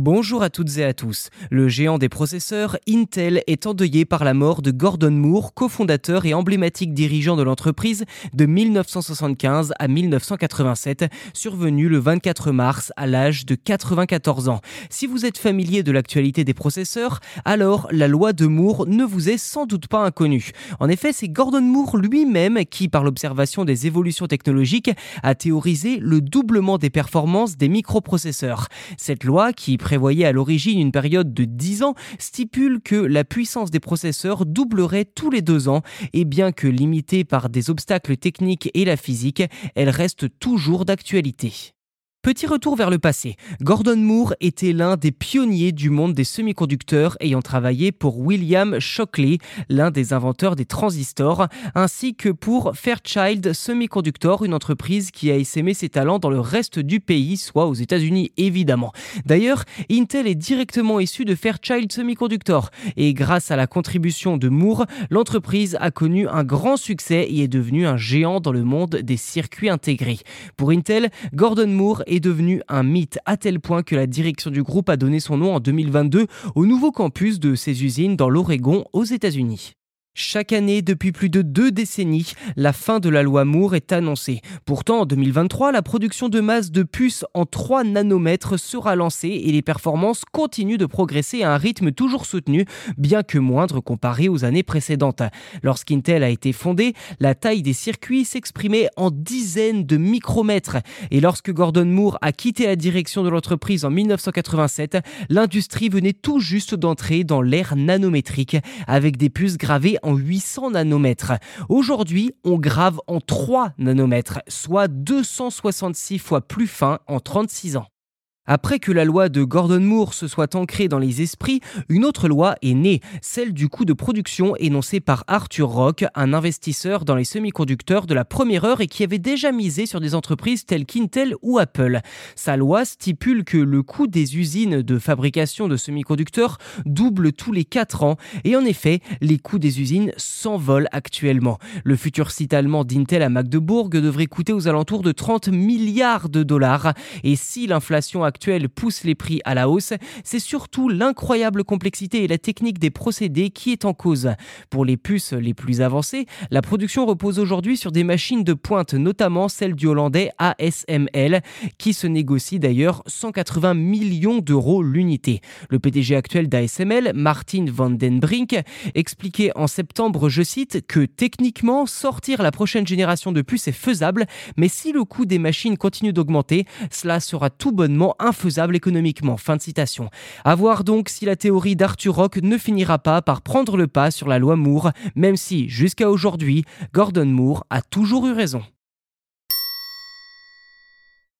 Bonjour à toutes et à tous. Le géant des processeurs, Intel, est endeuillé par la mort de Gordon Moore, cofondateur et emblématique dirigeant de l'entreprise de 1975 à 1987, survenu le 24 mars à l'âge de 94 ans. Si vous êtes familier de l'actualité des processeurs, alors la loi de Moore ne vous est sans doute pas inconnue. En effet, c'est Gordon Moore lui-même qui, par l'observation des évolutions technologiques, a théorisé le doublement des performances des microprocesseurs. Cette loi, qui prévoyait à l'origine une période de 10 ans, stipule que la puissance des processeurs doublerait tous les deux ans, et bien que limitée par des obstacles techniques et la physique, elle reste toujours d'actualité. Petit retour vers le passé. Gordon Moore était l'un des pionniers du monde des semi-conducteurs ayant travaillé pour William Shockley, l'un des inventeurs des transistors, ainsi que pour Fairchild Semiconductor, une entreprise qui a essaimé ses talents dans le reste du pays, soit aux États-Unis évidemment. D'ailleurs, Intel est directement issu de Fairchild Semiconductor et grâce à la contribution de Moore, l'entreprise a connu un grand succès et est devenue un géant dans le monde des circuits intégrés. Pour Intel, Gordon Moore est devenu un mythe à tel point que la direction du groupe a donné son nom en 2022 au nouveau campus de ses usines dans l'Oregon aux États-Unis. Chaque année, depuis plus de deux décennies, la fin de la loi Moore est annoncée. Pourtant, en 2023, la production de masse de puces en 3 nanomètres sera lancée et les performances continuent de progresser à un rythme toujours soutenu, bien que moindre comparé aux années précédentes. Lorsqu'Intel a été fondé, la taille des circuits s'exprimait en dizaines de micromètres. Et lorsque Gordon Moore a quitté la direction de l'entreprise en 1987, l'industrie venait tout juste d'entrer dans l'ère nanométrique, avec des puces gravées en 800 nanomètres. Aujourd'hui, on grave en 3 nanomètres, soit 266 fois plus fin en 36 ans. Après que la loi de Gordon Moore se soit ancrée dans les esprits, une autre loi est née, celle du coût de production énoncée par Arthur Rock, un investisseur dans les semi-conducteurs de la première heure et qui avait déjà misé sur des entreprises telles qu'Intel ou Apple. Sa loi stipule que le coût des usines de fabrication de semi-conducteurs double tous les 4 ans et en effet, les coûts des usines s'envolent actuellement. Le futur site allemand d'Intel à Magdebourg devrait coûter aux alentours de 30 milliards de dollars et si l'inflation actuelle pousse les prix à la hausse, c'est surtout l'incroyable complexité et la technique des procédés qui est en cause. Pour les puces les plus avancées, la production repose aujourd'hui sur des machines de pointe, notamment celle du hollandais ASML, qui se négocie d'ailleurs 180 millions d'euros l'unité. Le PDG actuel d'ASML, Martin van den Brink, expliquait en septembre, je cite, que techniquement, sortir la prochaine génération de puces est faisable, mais si le coût des machines continue d'augmenter, cela sera tout bonnement infaisable économiquement. Fin de citation. A voir donc si la théorie d'Arthur Rock ne finira pas par prendre le pas sur la loi Moore, même si, jusqu'à aujourd'hui, Gordon Moore a toujours eu raison.